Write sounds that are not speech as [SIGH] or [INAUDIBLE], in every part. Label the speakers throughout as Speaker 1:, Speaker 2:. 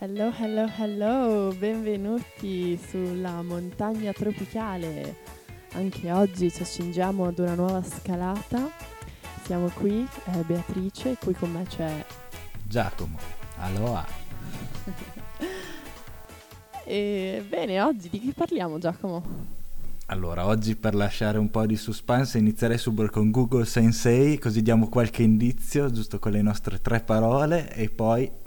Speaker 1: Hello, hello, hello, benvenuti sulla montagna tropicale. Anche oggi ci accingiamo ad una nuova scalata. Siamo qui, eh, Beatrice, qui con me c'è...
Speaker 2: Giacomo, aloha. [LAUGHS]
Speaker 1: e bene, oggi di che parliamo Giacomo?
Speaker 2: Allora, oggi per lasciare un po' di suspense inizierei subito con Google Sensei, così diamo qualche indizio, giusto con le nostre tre parole, e poi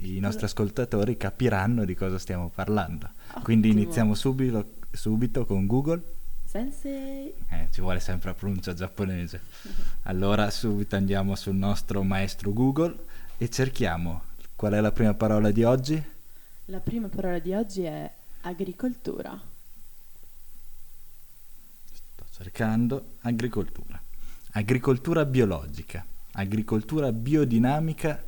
Speaker 2: i nostri ascoltatori capiranno di cosa stiamo parlando.
Speaker 1: Ottimo.
Speaker 2: Quindi iniziamo subito, subito con Google.
Speaker 1: Sensei.
Speaker 2: Eh, ci vuole sempre la pronuncia giapponese. [LAUGHS] Allora subito andiamo sul nostro maestro Google e cerchiamo qual è la prima parola di oggi?
Speaker 1: La prima parola di oggi è agricoltura.
Speaker 2: Sto cercando agricoltura. Agricoltura biologica, agricoltura biodinamica,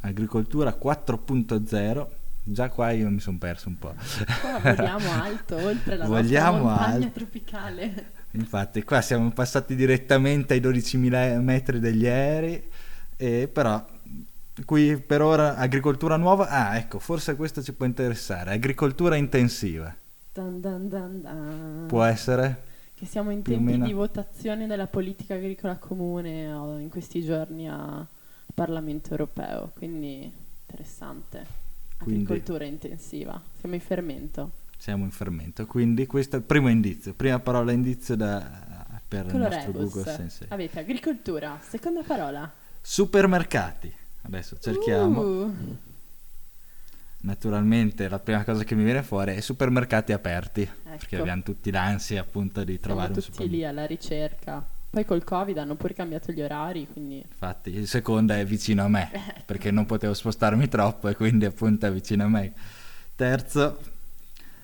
Speaker 2: agricoltura 4.0. Già qua io mi sono perso un po'.
Speaker 1: Qua vogliamo [LAUGHS] alto, oltre la
Speaker 2: Vogliamo
Speaker 1: montagna
Speaker 2: alto.
Speaker 1: tropicale.
Speaker 2: Infatti qua siamo passati direttamente ai 12.000 metri degli aerei, e però qui per ora agricoltura nuova, ah ecco, forse questo ci può interessare, agricoltura intensiva,
Speaker 1: Dun dun dun dun.
Speaker 2: può essere?
Speaker 1: Che siamo in tempi di votazione della politica agricola comune o in questi giorni al Parlamento europeo, quindi interessante.
Speaker 2: Quindi-
Speaker 1: Agricoltura intensiva, siamo in fermento.
Speaker 2: Siamo in fermento, quindi questo è il primo indizio, prima parola indizio da, per il nostro
Speaker 1: Colorebus.
Speaker 2: Google Sensei.
Speaker 1: Avete agricoltura, seconda parola.
Speaker 2: Supermercati, adesso cerchiamo,
Speaker 1: Uh,
Speaker 2: naturalmente la prima cosa che mi viene fuori è supermercati aperti, perché
Speaker 1: ecco,
Speaker 2: abbiamo tutti l'ansia appunto di
Speaker 1: siamo
Speaker 2: trovare un
Speaker 1: tutti
Speaker 2: supermercato.
Speaker 1: lì alla ricerca. Poi col Covid hanno pure cambiato gli orari, quindi
Speaker 2: Infatti, il secondo è vicino a me, [LAUGHS] perché non potevo spostarmi troppo e quindi appunto è vicino a me. Terzo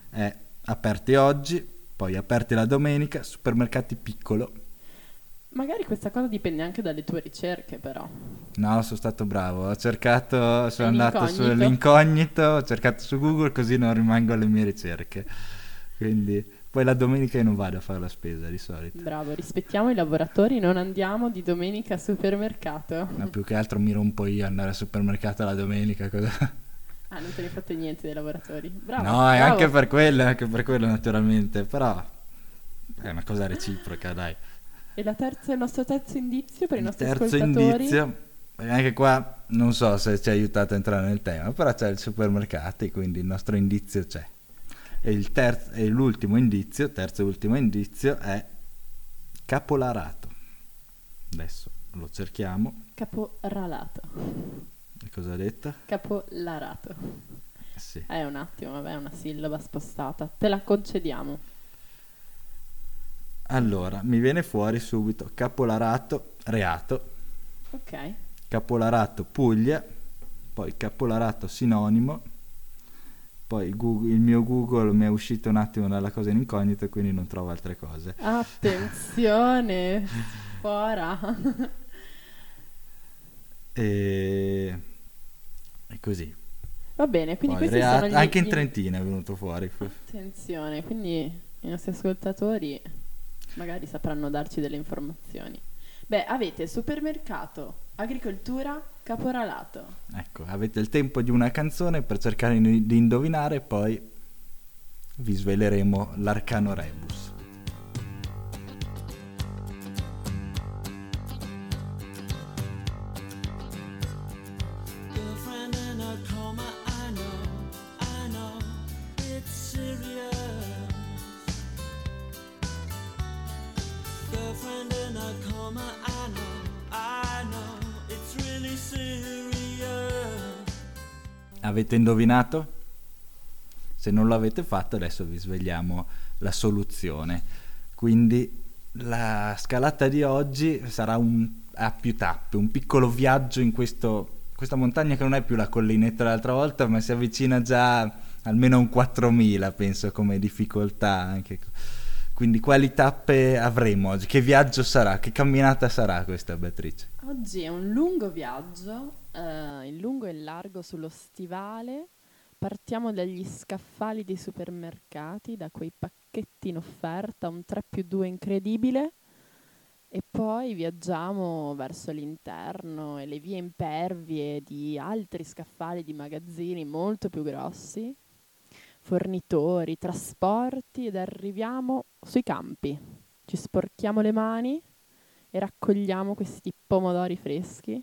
Speaker 2: è aperti oggi, poi aperti la domenica, supermercati piccolo.
Speaker 1: magari questa cosa dipende anche dalle tue ricerche, però.
Speaker 2: No, sono stato bravo, ho cercato, sono andato
Speaker 1: incognito.
Speaker 2: sull'incognito, ho cercato su Google così non rimango alle mie ricerche. Quindi, poi la domenica io non vado a fare la spesa di solito.
Speaker 1: Bravo, rispettiamo i lavoratori, non andiamo di domenica al supermercato.
Speaker 2: Ma più che altro mi rompo io andare al supermercato la domenica. Cosa...
Speaker 1: Ah, non te ne fotte niente dei lavoratori. Bravo.
Speaker 2: no, è anche per quello, anche per quello naturalmente, però è una cosa reciproca, dai.
Speaker 1: E la terza, il nostro terzo indizio per i
Speaker 2: Il
Speaker 1: nostri
Speaker 2: terzo
Speaker 1: ascoltatori.
Speaker 2: indizio, e anche qua non so se ci ha aiutato a entrare nel tema, però c'è il supermercati, quindi il nostro indizio c'è. E, il terzo, e l'ultimo indizio, terzo e ultimo indizio è capolarato. Adesso lo cerchiamo.
Speaker 1: Caporalato.
Speaker 2: E cosa ha detto?
Speaker 1: Capolarato.
Speaker 2: Eh Sì.
Speaker 1: È un attimo, vabbè, è una sillaba spostata. Te la concediamo.
Speaker 2: Allora, mi viene fuori subito capolarato, reato,
Speaker 1: Ok.
Speaker 2: capolarato Puglia, poi capolarato sinonimo, poi Google- il mio Google mi è uscito un attimo dalla cosa in incognito quindi non trovo altre cose.
Speaker 1: Attenzione. [LAUGHS] Fora.
Speaker 2: E, e così.
Speaker 1: Va bene, quindi
Speaker 2: Poi
Speaker 1: questi
Speaker 2: reato-
Speaker 1: sono gli
Speaker 2: anche in Trentino è venuto fuori.
Speaker 1: Attenzione, quindi i nostri ascoltatori magari sapranno darci delle informazioni. Beh, avete supermercato, agricoltura, caporalato.
Speaker 2: Ecco, avete il tempo di una canzone per cercare di indovinare poi vi sveleremo l'arcano rebus. Avete indovinato? Se non lo avete fatto, adesso vi svegliamo la soluzione. Quindi la scalata di oggi sarà un, a più tappe, un piccolo viaggio in questo, questa montagna che non è più la collinetta dell'altra volta, ma si avvicina già almeno a un 4000, penso, come difficoltà anche. Quindi quali tappe avremo oggi? Che viaggio sarà? Che camminata sarà questa, Beatrice?
Speaker 1: Oggi è un lungo viaggio, eh, in lungo e in largo sullo stivale. Partiamo dagli scaffali dei supermercati, da quei pacchetti in offerta, un 3 più 2 incredibile. e poi viaggiamo verso l'interno e le vie impervie di altri scaffali di magazzini molto più grossi, fornitori, trasporti ed arriviamo sui campi. Ci sporchiamo le mani e raccogliamo questi pomodori freschi,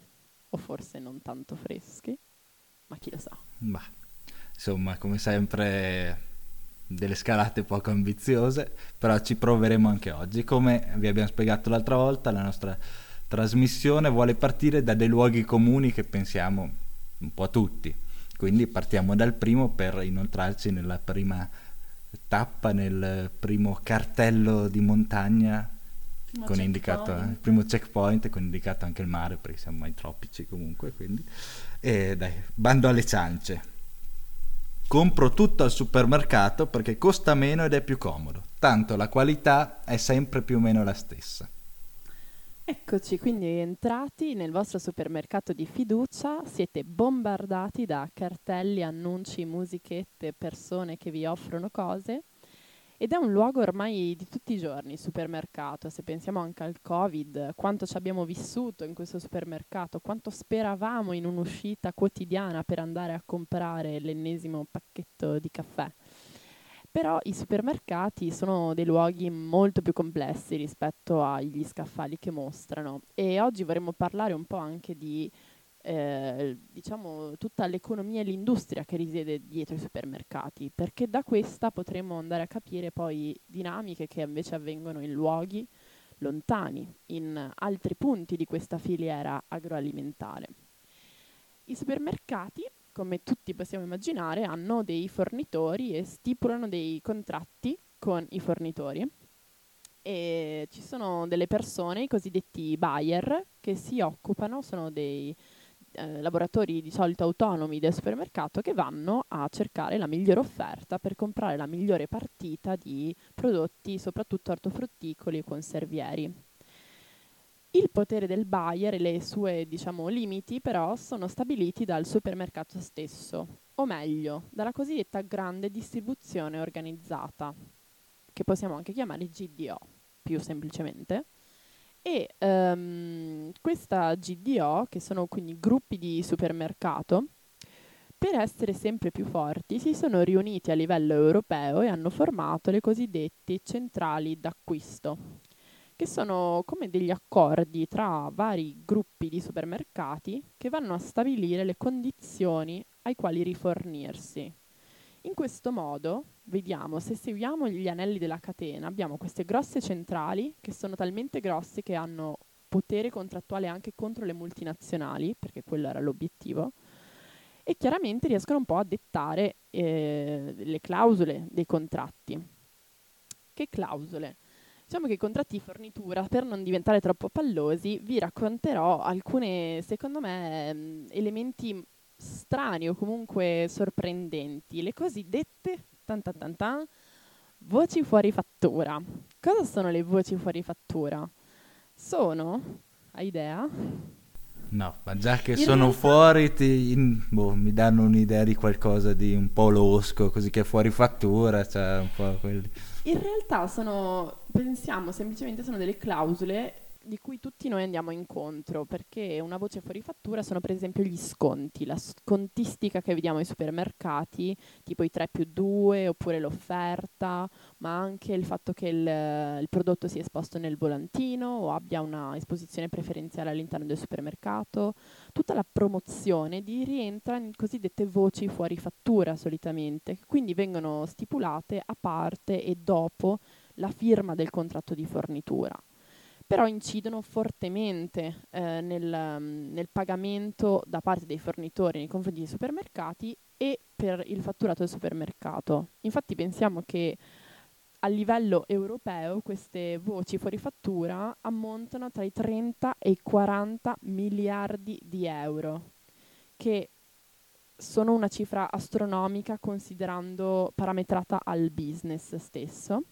Speaker 1: o forse non tanto freschi, ma chi lo sa.
Speaker 2: Ma, insomma, come sempre delle scalate poco ambiziose, però ci proveremo anche oggi. Come vi abbiamo spiegato l'altra volta, la nostra trasmissione vuole partire da dei luoghi comuni che pensiamo un po' a tutti. Quindi partiamo dal primo per inoltrarci nella prima tappa, nel primo cartello di montagna
Speaker 1: Primo
Speaker 2: con indicato il primo checkpoint con indicato anche il mare perché siamo ai tropici comunque quindi. E dai bando alle ciance. Compro tutto al supermercato perché costa meno ed è più comodo tanto la qualità è sempre più o meno la stessa.
Speaker 1: Eccoci quindi entrati nel vostro supermercato di fiducia, siete bombardati da cartelli, annunci, musichette, persone che vi offrono cose ed è un luogo ormai di tutti i giorni, il supermercato, se pensiamo anche al Covid, quanto ci abbiamo vissuto in questo supermercato, quanto speravamo in un'uscita quotidiana per andare a comprare l'ennesimo pacchetto di caffè. Però i supermercati sono dei luoghi molto più complessi rispetto agli scaffali che mostrano e oggi vorremmo parlare un po' anche di eh, diciamo tutta l'economia e l'industria che risiede dietro i supermercati, perché da questa potremo andare a capire poi dinamiche che invece avvengono in luoghi lontani, in altri punti di questa filiera agroalimentare. I supermercati come tutti possiamo immaginare, hanno dei fornitori e stipulano dei contratti con i fornitori. E ci sono delle persone, i cosiddetti buyer, che si occupano, sono dei eh, lavoratori di solito autonomi del supermercato che vanno a cercare la migliore offerta per comprare la migliore partita di prodotti, soprattutto ortofrutticoli e conservieri. Il potere del buyer e le sue, diciamo, limiti però sono stabiliti dal supermercato stesso, o meglio, dalla cosiddetta grande distribuzione organizzata, che possiamo anche chiamare GDO, più semplicemente. E ehm, questa GDO, che sono quindi gruppi di supermercato, per essere sempre più forti si sono riuniti a livello europeo e hanno formato le cosiddette centrali d'acquisto, che sono come degli accordi tra vari gruppi di supermercati che vanno a stabilire le condizioni ai quali rifornirsi. In questo modo, vediamo, se seguiamo gli anelli della catena, abbiamo queste grosse centrali che sono talmente grosse che hanno potere contrattuale anche contro le multinazionali, perché quello era l'obiettivo, e chiaramente riescono un po' a dettare eh, le clausole dei contratti. Che clausole? Diciamo che i contratti di fornitura, per non diventare troppo pallosi, vi racconterò alcune, secondo me, mh, elementi strani o comunque sorprendenti, le cosiddette tan tan tan voci fuori fattura. Cosa sono le voci fuori fattura? Sono, hai idea?
Speaker 2: no ma già che
Speaker 1: In
Speaker 2: sono
Speaker 1: realtà-
Speaker 2: fuori ti, boh, mi danno un'idea di qualcosa di un po' losco così che fuori fattura cioè un po' quelli
Speaker 1: In realtà sono, pensiamo semplicemente sono delle clausole di cui tutti noi andiamo incontro, perché una voce fuori fattura sono per esempio gli sconti, la scontistica che vediamo ai supermercati, tipo i 3 più 2 oppure l'offerta, ma anche il fatto che il, il prodotto sia esposto nel volantino o abbia una esposizione preferenziale all'interno del supermercato. Tutta la promozione di rientra in cosiddette voci fuori fattura solitamente, che quindi vengono stipulate a parte e dopo la firma del contratto di fornitura. Però incidono fortemente eh, nel, mm, nel pagamento da parte dei fornitori nei confronti dei supermercati e per il fatturato del supermercato. Infatti pensiamo che a livello europeo queste voci fuori fattura ammontano tra i 30 e i 40 miliardi di euro, che sono una cifra astronomica considerando parametrata al business stesso.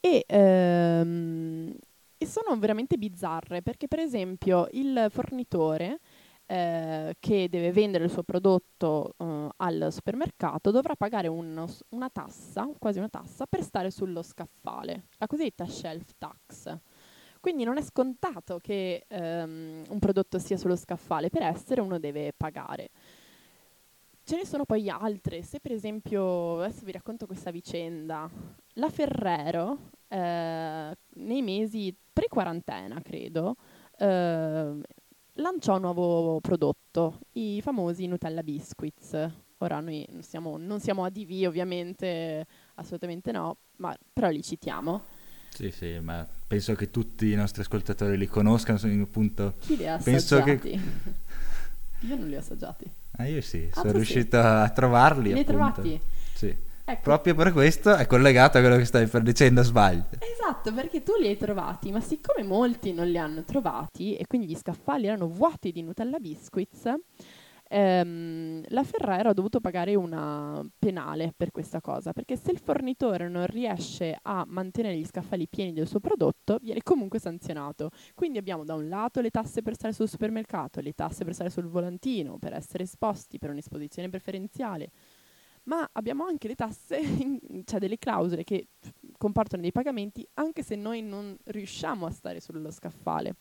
Speaker 1: E, ehm, e sono veramente bizzarre perché, per esempio, il fornitore eh, che deve vendere il suo prodotto eh, al supermercato dovrà pagare uno s- una tassa, quasi una tassa, per stare sullo scaffale, la cosiddetta shelf tax. Quindi non è scontato che ehm, un prodotto sia sullo scaffale, per essere uno deve pagare. Ce ne sono poi altre, se per esempio, adesso vi racconto questa vicenda, la Ferrero eh, nei mesi pre-quarantena, credo, eh, lanciò un nuovo prodotto, i famosi Nutella Biscuits. Ora noi non siamo, non siamo ADV ovviamente, assolutamente no, ma però li citiamo.
Speaker 2: Sì, sì, ma penso che tutti i nostri ascoltatori li conoscano, sono appunto...
Speaker 1: Chi li ha
Speaker 2: Penso che-
Speaker 1: assaggiati? Io non li ho assaggiati.
Speaker 2: Ah, io sì,
Speaker 1: Ah,
Speaker 2: sono
Speaker 1: sì?
Speaker 2: riuscito a trovarli.
Speaker 1: Li hai trovati?
Speaker 2: Sì.
Speaker 1: Ecco,
Speaker 2: Proprio per questo è collegato a quello che stavi per dicendo, sbaglio.
Speaker 1: Esatto, perché tu li hai trovati, ma siccome molti non li hanno trovati e quindi gli scaffali erano vuoti di Nutella Biscuits, ehm, la Ferrero ha dovuto pagare una penale per questa cosa, perché se il fornitore non riesce a mantenere gli scaffali pieni del suo prodotto, viene comunque sanzionato. Quindi abbiamo da un lato le tasse per stare sul supermercato, le tasse per stare sul volantino, per essere esposti, per un'esposizione preferenziale, ma abbiamo anche le tasse, [LAUGHS] cioè delle clausole che comportano dei pagamenti anche se noi non riusciamo a stare sullo scaffale.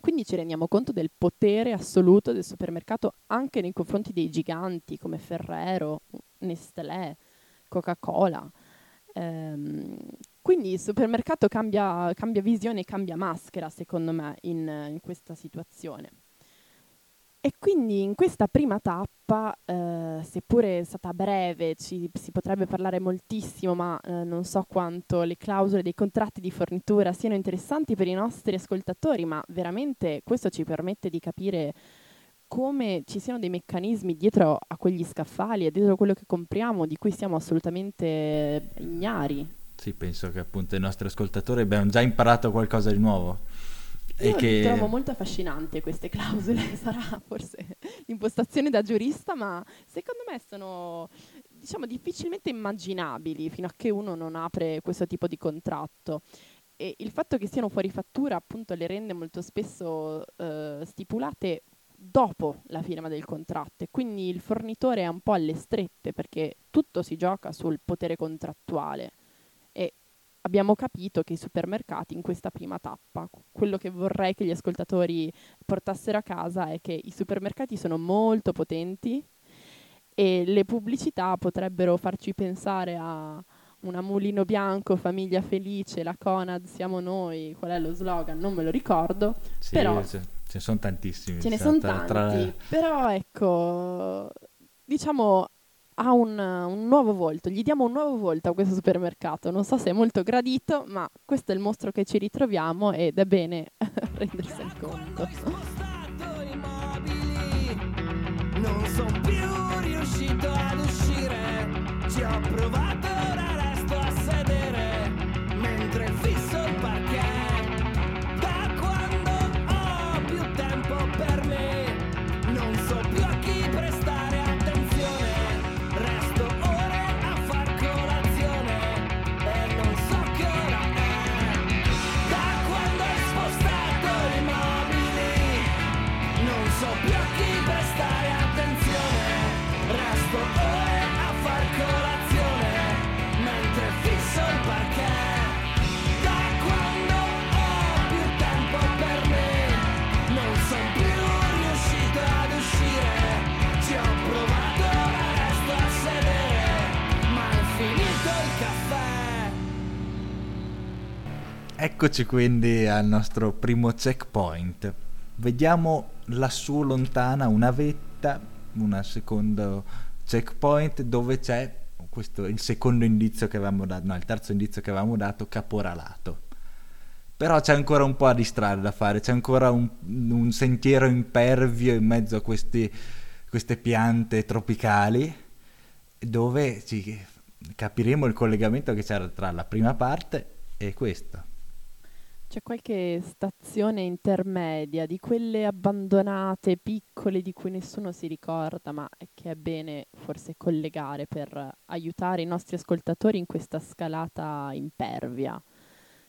Speaker 1: Quindi ci rendiamo conto del potere assoluto del supermercato anche nei confronti dei giganti come Ferrero, Nestlé, Coca-Cola. Ehm, quindi il supermercato cambia, cambia visione e cambia maschera, secondo me, in, in questa situazione. E quindi in questa prima tappa, eh, seppure è stata breve, ci, si potrebbe parlare moltissimo, ma eh, non so quanto le clausole dei contratti di fornitura siano interessanti per i nostri ascoltatori, ma veramente questo ci permette di capire come ci siano dei meccanismi dietro a quegli scaffali e dietro a quello che compriamo di cui siamo assolutamente ignari.
Speaker 2: Sì, penso che appunto i nostri ascoltatori abbiano già imparato qualcosa di nuovo.
Speaker 1: Io
Speaker 2: che...
Speaker 1: trovo molto affascinante queste clausole, [LAUGHS] sarà forse l'impostazione da giurista, ma secondo me sono diciamo difficilmente immaginabili fino a che uno non apre questo tipo di contratto. E il fatto che siano fuori fattura appunto le rende molto spesso eh, stipulate dopo la firma del contratto e quindi il fornitore è un po' alle strette perché tutto si gioca sul potere contrattuale abbiamo capito che i supermercati in questa prima tappa, quello che vorrei che gli ascoltatori portassero a casa è che i supermercati sono molto potenti e le pubblicità potrebbero farci pensare a una mulino bianco, famiglia felice, la Conad siamo noi, qual è lo slogan? Non me lo ricordo,
Speaker 2: Sì,
Speaker 1: però-
Speaker 2: ce, ce ne sono tantissimi.
Speaker 1: ce ne sono
Speaker 2: tra-
Speaker 1: tanti,
Speaker 2: tra-
Speaker 1: però ecco, diciamo ha un, un nuovo volto, gli diamo un nuovo volto a questo supermercato, non so se è molto gradito, ma questo è il mostro che ci ritroviamo ed è bene [LAUGHS] rendersene conto.
Speaker 3: Non sono più riuscito ad uscire Ci ho provato,
Speaker 2: Eccoci quindi al nostro primo checkpoint. Vediamo lassù lontana una vetta, un secondo checkpoint dove c'è questo il secondo indizio che avevamo dato, no, il terzo indizio che avevamo dato, caporalato. Però c'è ancora un po' di strada da fare, c'è ancora un, un sentiero impervio in mezzo a questi- queste piante tropicali dove ci capiremo il collegamento che c'era tra la prima parte e questa.
Speaker 1: C'è qualche stazione intermedia di quelle abbandonate, piccole, di cui nessuno si ricorda, ma che è bene forse collegare per aiutare i nostri ascoltatori in questa scalata impervia.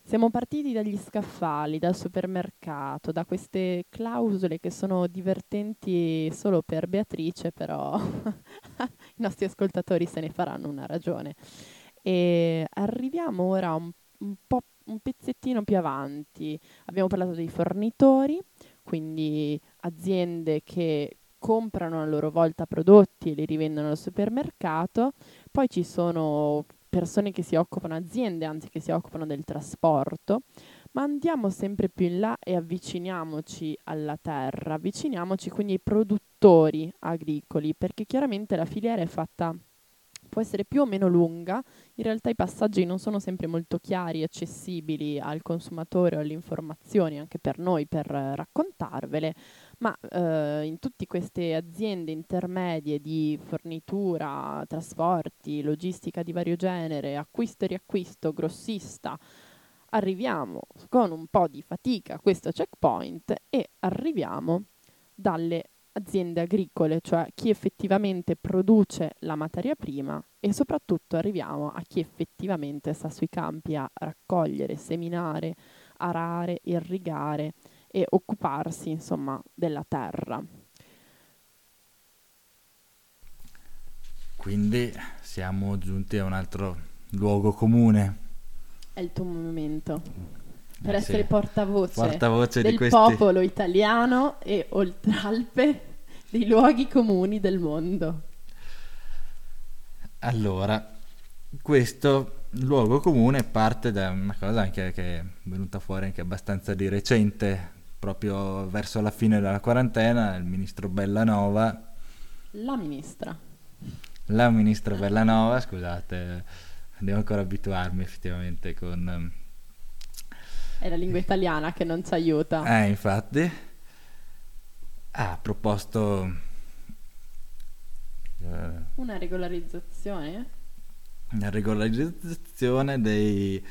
Speaker 1: Siamo partiti dagli scaffali, dal supermercato, da queste clausole che sono divertenti solo per Beatrice, però [LAUGHS] i nostri ascoltatori se ne faranno una ragione. E arriviamo ora un un po' un pezzettino più avanti. Abbiamo parlato dei fornitori, quindi aziende che comprano a loro volta prodotti e li rivendono al supermercato. Poi ci sono persone che si occupano, aziende anzi che si occupano del trasporto, ma andiamo sempre più in là e avviciniamoci alla terra, avviciniamoci quindi ai produttori agricoli, perché chiaramente la filiera è fatta può essere più o meno lunga, in realtà i passaggi non sono sempre molto chiari e accessibili al consumatore o alle informazioni, anche per noi, per eh, raccontarvele, ma eh, in tutte queste aziende intermedie di fornitura, trasporti, logistica di vario genere, acquisto e riacquisto, grossista, arriviamo con un po' di fatica a questo checkpoint e arriviamo dalle aziende agricole, cioè chi effettivamente produce la materia prima e soprattutto arriviamo a chi effettivamente sta sui campi a raccogliere, seminare, arare, irrigare e occuparsi insomma della terra.
Speaker 2: Quindi siamo giunti a un altro luogo comune.
Speaker 1: È il tuo momento per
Speaker 2: Eh
Speaker 1: essere
Speaker 2: sì.
Speaker 1: portavoce,
Speaker 2: Portavoce di
Speaker 1: del
Speaker 2: questi-
Speaker 1: popolo italiano e oltralpe dei luoghi comuni del mondo.
Speaker 2: Allora, questo luogo comune parte da una cosa anche che è venuta fuori anche abbastanza di recente, proprio verso la fine della quarantena, il ministro Bellanova,
Speaker 1: La ministra.
Speaker 2: la ministra Bellanova, scusate, devo ancora abituarmi effettivamente con...
Speaker 1: È la lingua italiana che non ci aiuta.
Speaker 2: Eh, infatti, ha proposto... eh,
Speaker 1: Una regolarizzazione?
Speaker 2: la regolarizzazione dei,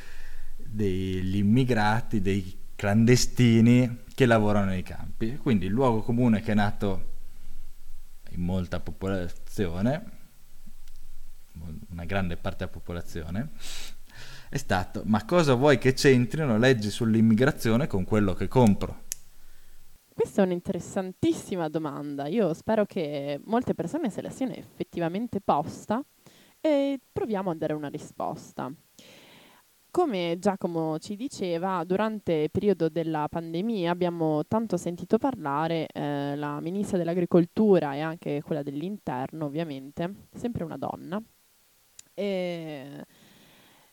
Speaker 2: degli immigrati, dei clandestini che lavorano nei campi. Quindi il luogo comune che è nato in molta popolazione, una grande parte della popolazione, è stato ma cosa vuoi che c'entrino leggi sull'immigrazione con quello che compro?
Speaker 1: Questa è un'interessantissima domanda. Io spero che molte persone se la siano effettivamente posta e proviamo a dare una risposta. Come Giacomo ci diceva, durante il periodo della pandemia abbiamo tanto sentito parlare eh, la ministra dell'agricoltura e anche quella dell'interno, ovviamente, sempre una donna, eh,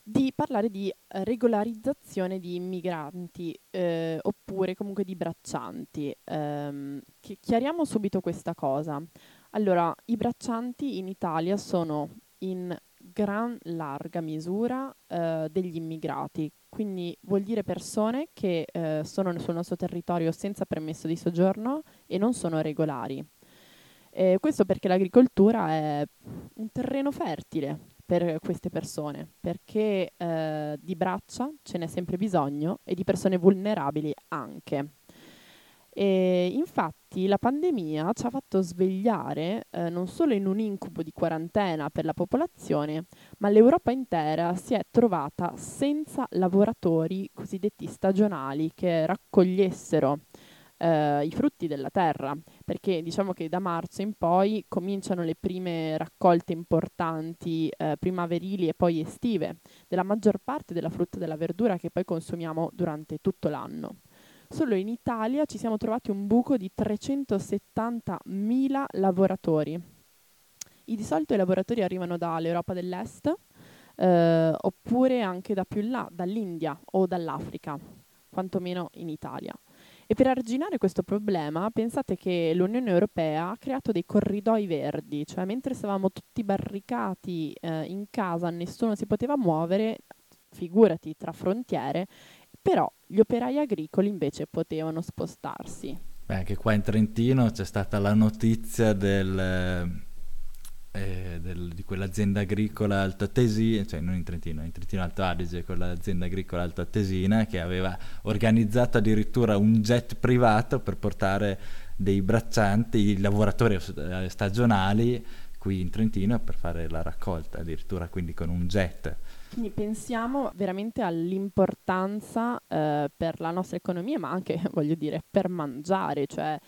Speaker 1: di parlare di regolarizzazione di immigranti eh, oppure comunque di braccianti. Ehm, chi- chiariamo subito questa cosa. Allora, i braccianti in Italia sono in gran larga misura eh, degli immigrati, quindi vuol dire persone che eh, sono sul nostro territorio senza permesso di soggiorno e non sono regolari. Eh, questo perché l'agricoltura è un terreno fertile per queste persone, perché eh, di braccia ce n'è sempre bisogno e di persone vulnerabili anche. E infatti la pandemia ci ha fatto svegliare eh, non solo in un incubo di quarantena per la popolazione, ma l'Europa intera si è trovata senza lavoratori cosiddetti stagionali che raccogliessero eh, i frutti della terra, perché diciamo che da marzo in poi cominciano le prime raccolte importanti eh, primaverili e poi estive della maggior parte della frutta e della verdura che poi consumiamo durante tutto l'anno. Solo in Italia ci siamo trovati un buco di 370.000 lavoratori. I, di solito i lavoratori arrivano dall'Europa dell'Est eh, oppure anche da più in là, dall'India o dall'Africa, quantomeno in Italia. E per arginare questo problema, pensate che l'Unione Europea ha creato dei corridoi verdi, cioè mentre stavamo tutti barricati eh, in casa, nessuno si poteva muovere, figurati tra frontiere, però gli operai agricoli invece potevano spostarsi.
Speaker 2: Beh, anche qua in Trentino c'è stata la notizia del, eh, del- di quell'azienda agricola altoatesina, cioè non in Trentino, in Trentino Alto Adige, quell'azienda agricola altoatesina che aveva organizzato addirittura un jet privato per portare dei braccianti, i lavoratori eh, stagionali qui in Trentino per fare la raccolta, addirittura quindi con un jet.
Speaker 1: Quindi pensiamo veramente all'importanza eh, per la nostra economia, ma anche, [LAUGHS] voglio dire, per mangiare, cioè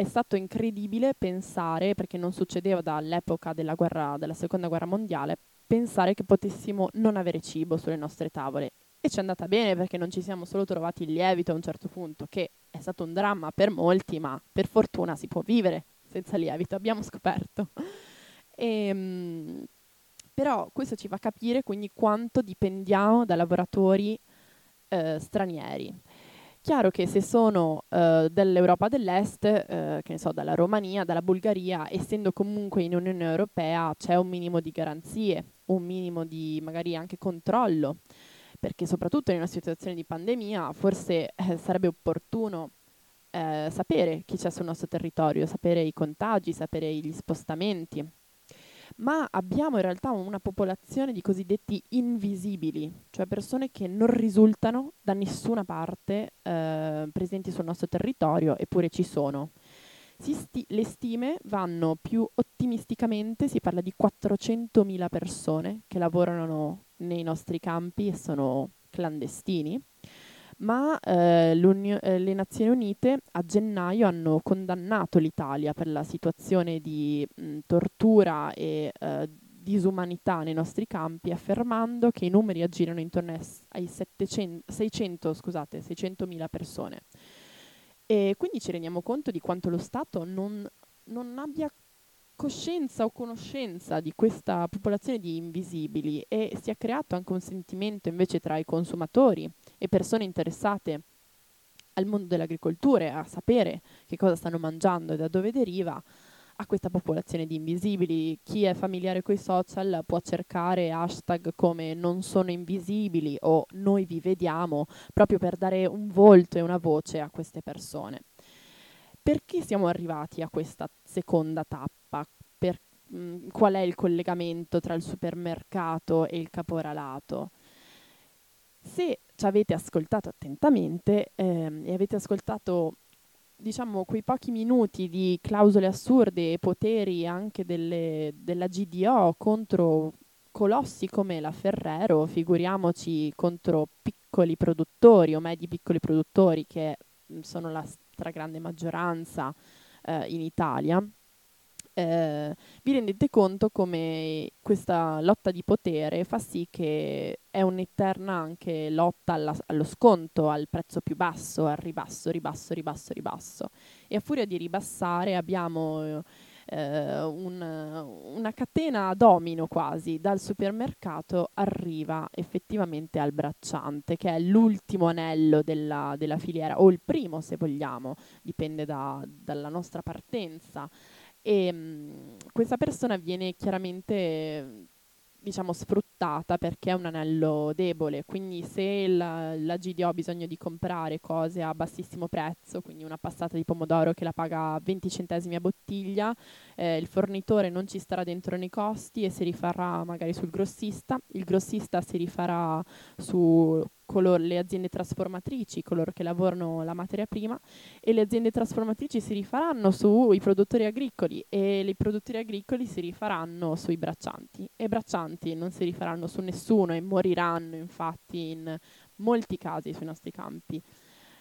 Speaker 1: è stato incredibile pensare, perché non succedeva dall'epoca della, guerra, della seconda guerra mondiale, pensare che potessimo non avere cibo sulle nostre tavole. E ci è andata bene perché non ci siamo solo trovati il lievito a un certo punto, che è stato un dramma per molti, ma per fortuna si può vivere senza lievito, abbiamo scoperto. [LAUGHS] E, mh, però questo ci fa capire quindi quanto dipendiamo da lavoratori eh, stranieri. Chiaro che se sono eh, dell'Europa dell'Est, eh, che ne so, dalla Romania, dalla Bulgaria, essendo comunque in Unione Europea c'è un minimo di garanzie, un minimo di magari anche controllo, perché soprattutto in una situazione di pandemia forse eh, sarebbe opportuno eh, sapere chi c'è sul nostro territorio, sapere i contagi, sapere gli spostamenti ma abbiamo in realtà una popolazione di cosiddetti invisibili, cioè persone che non risultano da nessuna parte eh, presenti sul nostro territorio, eppure ci sono. Sti- le stime vanno più ottimisticamente, si parla di 400.000 persone che lavorano nei nostri campi e sono clandestini ma eh, eh, le Nazioni Unite a gennaio hanno condannato l'Italia per la situazione di mh, tortura e eh, disumanità nei nostri campi, affermando che i numeri aggirano intorno ai 700, 600, scusate, 600.000 persone. E quindi ci rendiamo conto di quanto lo Stato non, non abbia coscienza o conoscenza di questa popolazione di invisibili e si è creato anche un sentimento invece tra i consumatori e persone interessate al mondo dell'agricoltura, a sapere che cosa stanno mangiando e da dove deriva, a questa popolazione di invisibili. Chi è familiare con i social può cercare hashtag come non sono invisibili o noi vi vediamo, proprio per dare un volto e una voce a queste persone. Perché siamo arrivati a questa seconda tappa? Per, mh, mm, qual è il collegamento tra il supermercato e il caporalato? Se ci avete ascoltato attentamente ehm, e avete ascoltato diciamo quei pochi minuti di clausole assurde e poteri anche delle, della GDO contro colossi come la Ferrero, figuriamoci contro piccoli produttori o medi piccoli produttori che sono la stragrande maggioranza eh, in Italia, eh, vi rendete conto come questa lotta di potere fa sì che è un'eterna anche lotta alla, allo sconto, al prezzo più basso, al ribasso, ribasso, ribasso, ribasso. E a furia di ribassare abbiamo eh, un, una catena a domino quasi, dal supermercato arriva effettivamente al bracciante, che è l'ultimo anello della, della filiera, o il primo se vogliamo, dipende da, dalla nostra partenza. E mh, mhmm, questa persona viene chiaramente diciamo sfruttata perché è un anello debole, quindi se la, la, GDO ha bisogno di comprare cose a bassissimo prezzo, quindi una passata di pomodoro che la paga 20 centesimi a bottiglia, eh, il fornitore non ci starà dentro nei costi e si rifarà magari sul grossista, il grossista si rifarà su coloro, le aziende trasformatrici, coloro che lavorano la materia prima, e le aziende trasformatrici si rifaranno sui produttori agricoli e i produttori agricoli si rifaranno sui braccianti e i braccianti non si rifaranno su nessuno e moriranno infatti in molti casi sui nostri campi.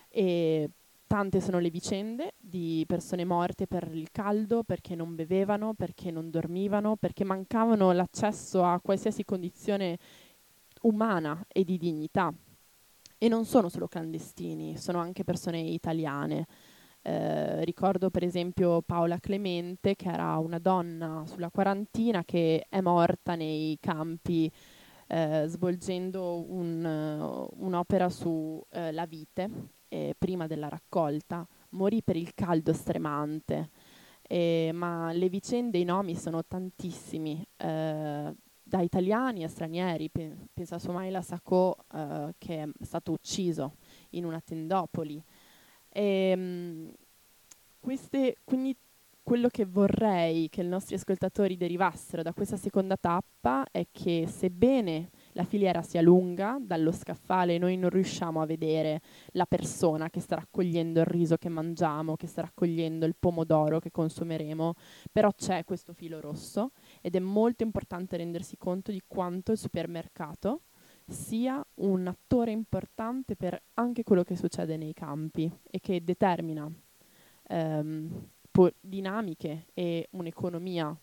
Speaker 1: E tante sono le vicende di persone morte per il caldo, perché non bevevano, perché non dormivano, perché mancavano l'accesso a qualsiasi condizione umana e di dignità e non sono solo clandestini, sono anche persone italiane. Eh, ricordo per esempio Paola Clemente, che era una donna sulla quarantina che è morta nei campi eh, svolgendo un, uh, un'opera sulla uh, vite eh, prima della raccolta. Morì per il caldo stremante. Eh, ma le vicende, i nomi sono tantissimi. Da italiani a stranieri, penso a Somaila Sacco eh, che è stato ucciso in una tendopoli. E, ehm, mh, queste, quindi quello che vorrei che i nostri ascoltatori derivassero da questa seconda tappa è che sebbene la filiera sia lunga, dallo scaffale noi non riusciamo a vedere la persona che sta raccogliendo il riso che mangiamo, che sta raccogliendo il pomodoro che consumeremo, però c'è questo filo rosso ed è molto importante rendersi conto di quanto il supermercato sia un attore importante per anche quello che succede nei campi e che determina ehm, po- dinamiche e un'economia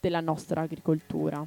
Speaker 1: della nostra agricoltura.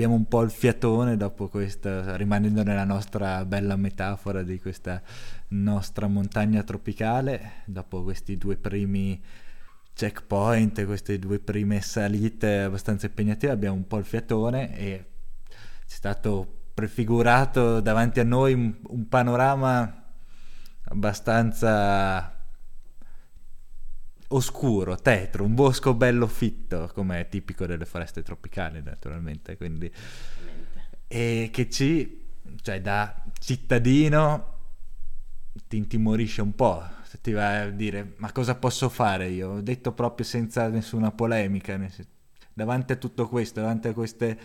Speaker 2: Abbiamo un po' il fiatone dopo questa, rimanendo nella nostra bella metafora di questa nostra montagna tropicale, dopo questi due primi checkpoint, queste due prime salite abbastanza impegnative, abbiamo un po' il fiatone e c'è stato prefigurato davanti a noi un, un panorama abbastanza oscuro, tetro, un bosco bello fitto, come è tipico delle foreste tropicali naturalmente, quindi e che ci, cioè da cittadino ti intimorisce un po', ti vai a dire ma cosa posso fare io? Ho detto proprio senza nessuna polemica, davanti a tutto questo, davanti a queste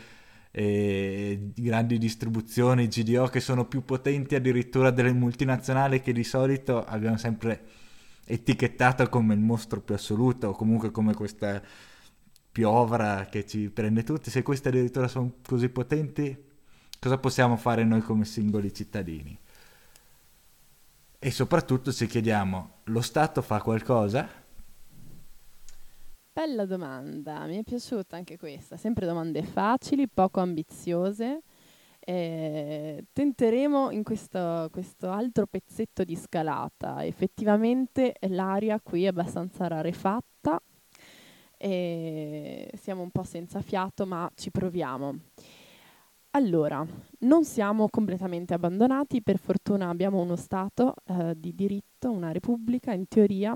Speaker 2: eh, grandi distribuzioni GDO che sono più potenti addirittura delle multinazionali che di solito abbiamo sempre etichettato come il mostro più assoluto o comunque come questa piovra che ci prende tutti, se queste addirittura sono così potenti, cosa possiamo fare noi come singoli cittadini? E soprattutto ci chiediamo, lo Stato fa qualcosa?
Speaker 1: Bella domanda, mi è piaciuta anche questa. Sempre domande facili, poco ambiziose. Eh, tenteremo in questo, questo altro pezzetto di scalata. Effettivamente l'aria qui è abbastanza rarefatta e siamo un po' senza fiato, ma ci proviamo. Allora, non siamo completamente abbandonati, per fortuna abbiamo uno Stato eh, di diritto, una Repubblica in teoria.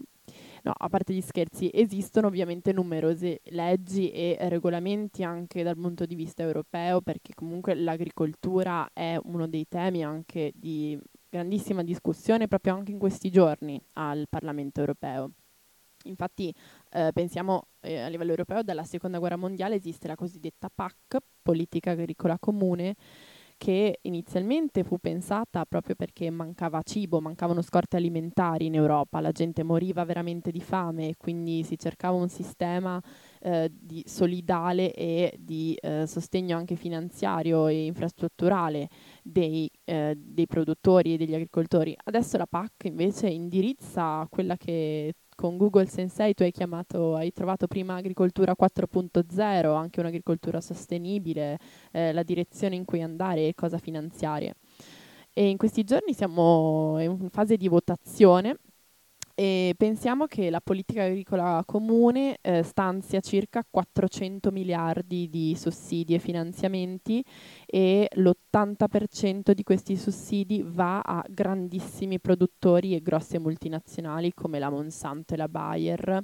Speaker 1: No, a parte gli scherzi, esistono ovviamente numerose leggi e regolamenti anche dal punto di vista europeo, perché comunque l'agricoltura è uno dei temi anche di grandissima discussione proprio anche in questi giorni al Parlamento europeo. Infatti eh, pensiamo eh, a livello europeo, dalla seconda guerra mondiale esiste la cosiddetta PAC, politica agricola comune, che inizialmente fu pensata proprio perché mancava cibo, mancavano scorte alimentari in Europa, la gente moriva veramente di fame e quindi si cercava un sistema eh, di solidale e di eh, sostegno anche finanziario e infrastrutturale dei, eh, dei produttori e degli agricoltori. Adesso la PAC invece indirizza quella che con Google Sensei tu hai chiamato, hai trovato prima agricoltura 4.0, anche un'agricoltura sostenibile, eh, la direzione in cui andare e cosa finanziare. E in questi giorni siamo in fase di votazione e pensiamo che la politica agricola comune eh, stanzia circa 400 miliardi di sussidi e finanziamenti e l'80% di questi sussidi va a grandissimi produttori e grosse multinazionali come la Monsanto e la Bayer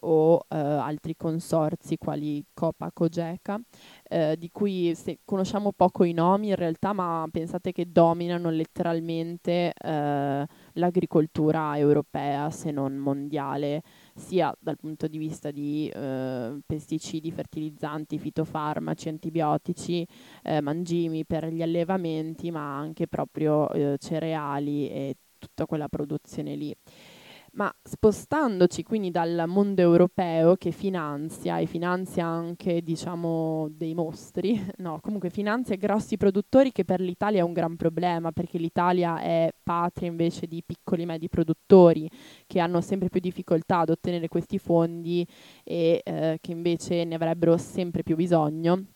Speaker 1: o eh, altri consorzi quali Copa, Cogeca, eh, di cui se, conosciamo poco i nomi in realtà, ma pensate che dominano letteralmente eh, l'agricoltura europea, se non mondiale, sia dal punto di vista di eh, pesticidi, fertilizzanti, fitofarmaci, antibiotici, eh, mangimi per gli allevamenti, ma anche proprio eh, cereali e tutta quella produzione lì ma spostandoci quindi dal mondo europeo che finanzia e finanzia anche, diciamo, dei mostri, [LAUGHS] no, comunque finanzia grossi produttori che per l'Italia è un gran problema perché l'Italia è patria invece di piccoli e medi produttori che hanno sempre più difficoltà ad ottenere questi fondi e eh, che invece ne avrebbero sempre più bisogno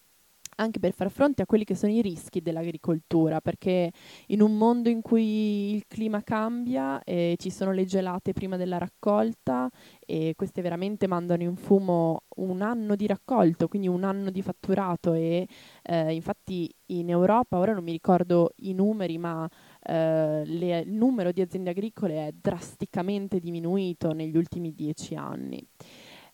Speaker 1: anche per far fronte a quelli che sono i rischi dell'agricoltura, perché in un mondo in cui il clima cambia e ci sono le gelate prima della raccolta e queste veramente mandano in fumo un anno di raccolto, quindi un anno di fatturato e eh, infatti in Europa, ora non mi ricordo i numeri, ma eh, le, il numero di aziende agricole è drasticamente diminuito negli ultimi dieci anni.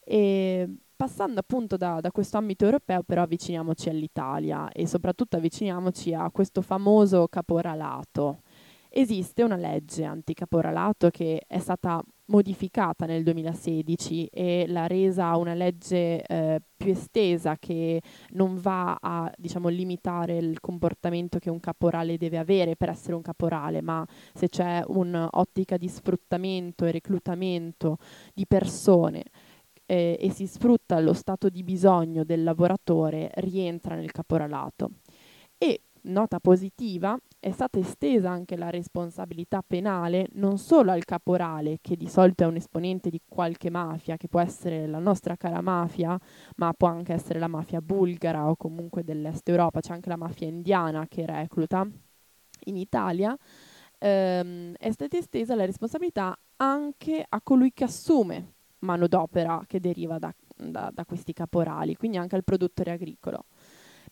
Speaker 1: E Passando appunto da, da questo ambito europeo, però avviciniamoci all'Italia e soprattutto avviciniamoci a questo famoso caporalato. Esiste una legge anticaporalato che è stata modificata nel 2016 e l'ha resa una legge eh, più estesa che non va a diciamo, limitare il comportamento che un caporale deve avere per essere un caporale, ma se c'è un'ottica di sfruttamento e reclutamento di persone eh, e si sfrutta lo stato di bisogno del lavoratore, rientra nel caporalato. E nota positiva, è stata estesa anche la responsabilità penale non solo al caporale, che di solito è un esponente di qualche mafia, che può essere la nostra cara mafia, ma può anche essere la mafia bulgara o comunque dell'est Europa, c'è anche la mafia indiana che recluta in Italia. Ehm, è stata estesa la responsabilità anche a colui che assume manodopera che deriva da, da, da questi caporali, quindi anche al produttore agricolo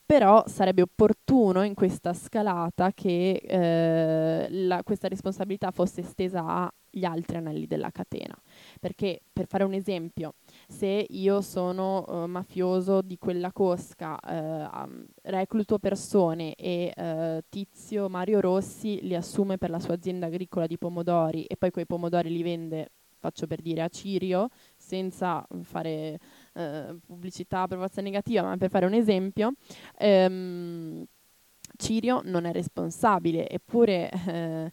Speaker 1: però sarebbe opportuno in questa scalata che eh, la, questa responsabilità fosse estesa agli altri anelli della catena. Perché, per fare un esempio, se io sono uh, mafioso di quella cosca, uh, recluto persone e uh, Tizio Mario Rossi li assume per la sua azienda agricola di pomodori e poi quei pomodori li vende faccio per dire a Cirio, senza fare eh, pubblicità forza negativa, ma per fare un esempio, ehm, Cirio non è responsabile, eppure eh,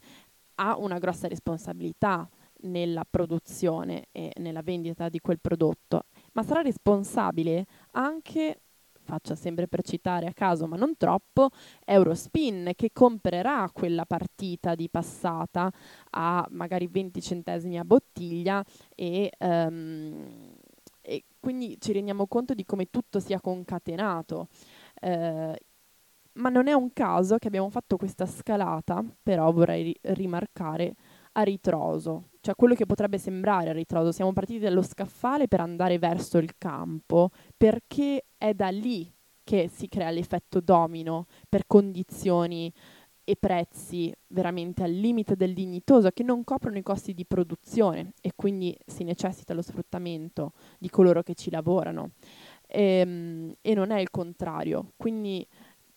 Speaker 1: ha una grossa responsabilità nella produzione e nella vendita di quel prodotto, ma sarà responsabile anche faccia sempre per citare a caso, ma non troppo, Eurospin che comprerà quella partita di passata a magari 20 centesimi a bottiglia e, um, e quindi ci rendiamo conto di come tutto sia concatenato. Uh, ma non è un caso che abbiamo fatto questa scalata, però vorrei ri- rimarcare a ritroso, cioè quello che potrebbe sembrare a ritroso. Siamo partiti dallo scaffale per andare verso il campo, perché è da lì che si crea l'effetto domino per condizioni e prezzi veramente al limite del dignitoso che non coprono i costi di produzione e quindi si necessita lo sfruttamento di coloro che ci lavorano e, ehm, e non è il contrario. Quindi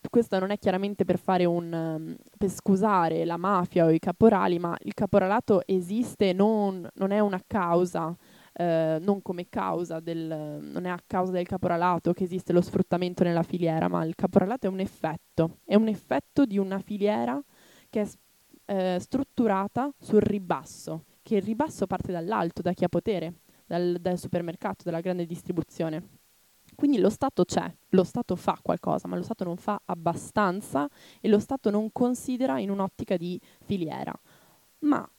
Speaker 1: questo non è chiaramente per un um, per scusare la mafia o i caporali, ma il caporalato esiste, non, non è una causa, eh, non come causa del, non è a causa del caporalato che esiste lo sfruttamento nella filiera, ma il caporalato è un effetto, è un effetto di una filiera che è eh, strutturata sul ribasso, che il ribasso parte dall'alto, da chi ha potere, dal, dal supermercato, dalla grande distribuzione. Quindi lo Stato c'è, lo Stato fa qualcosa, ma lo Stato non fa abbastanza e lo Stato non considera in un'ottica di filiera. Ma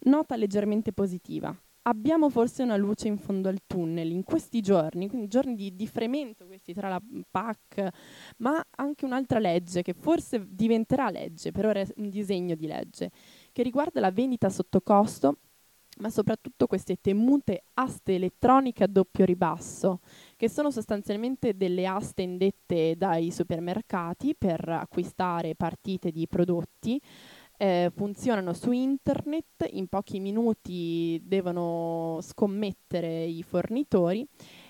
Speaker 1: nota leggermente positiva. Abbiamo forse una luce in fondo al tunnel in questi giorni, quindi giorni di, di fremento questi tra la PAC, ma anche un'altra legge che forse diventerà legge, per ora è un disegno di legge, che riguarda la vendita sotto costo ma soprattutto queste temute aste elettroniche a doppio ribasso, che sono sostanzialmente delle aste indette dai supermercati per acquistare partite di prodotti. Eh, funzionano su internet, in pochi minuti devono scommettere i fornitori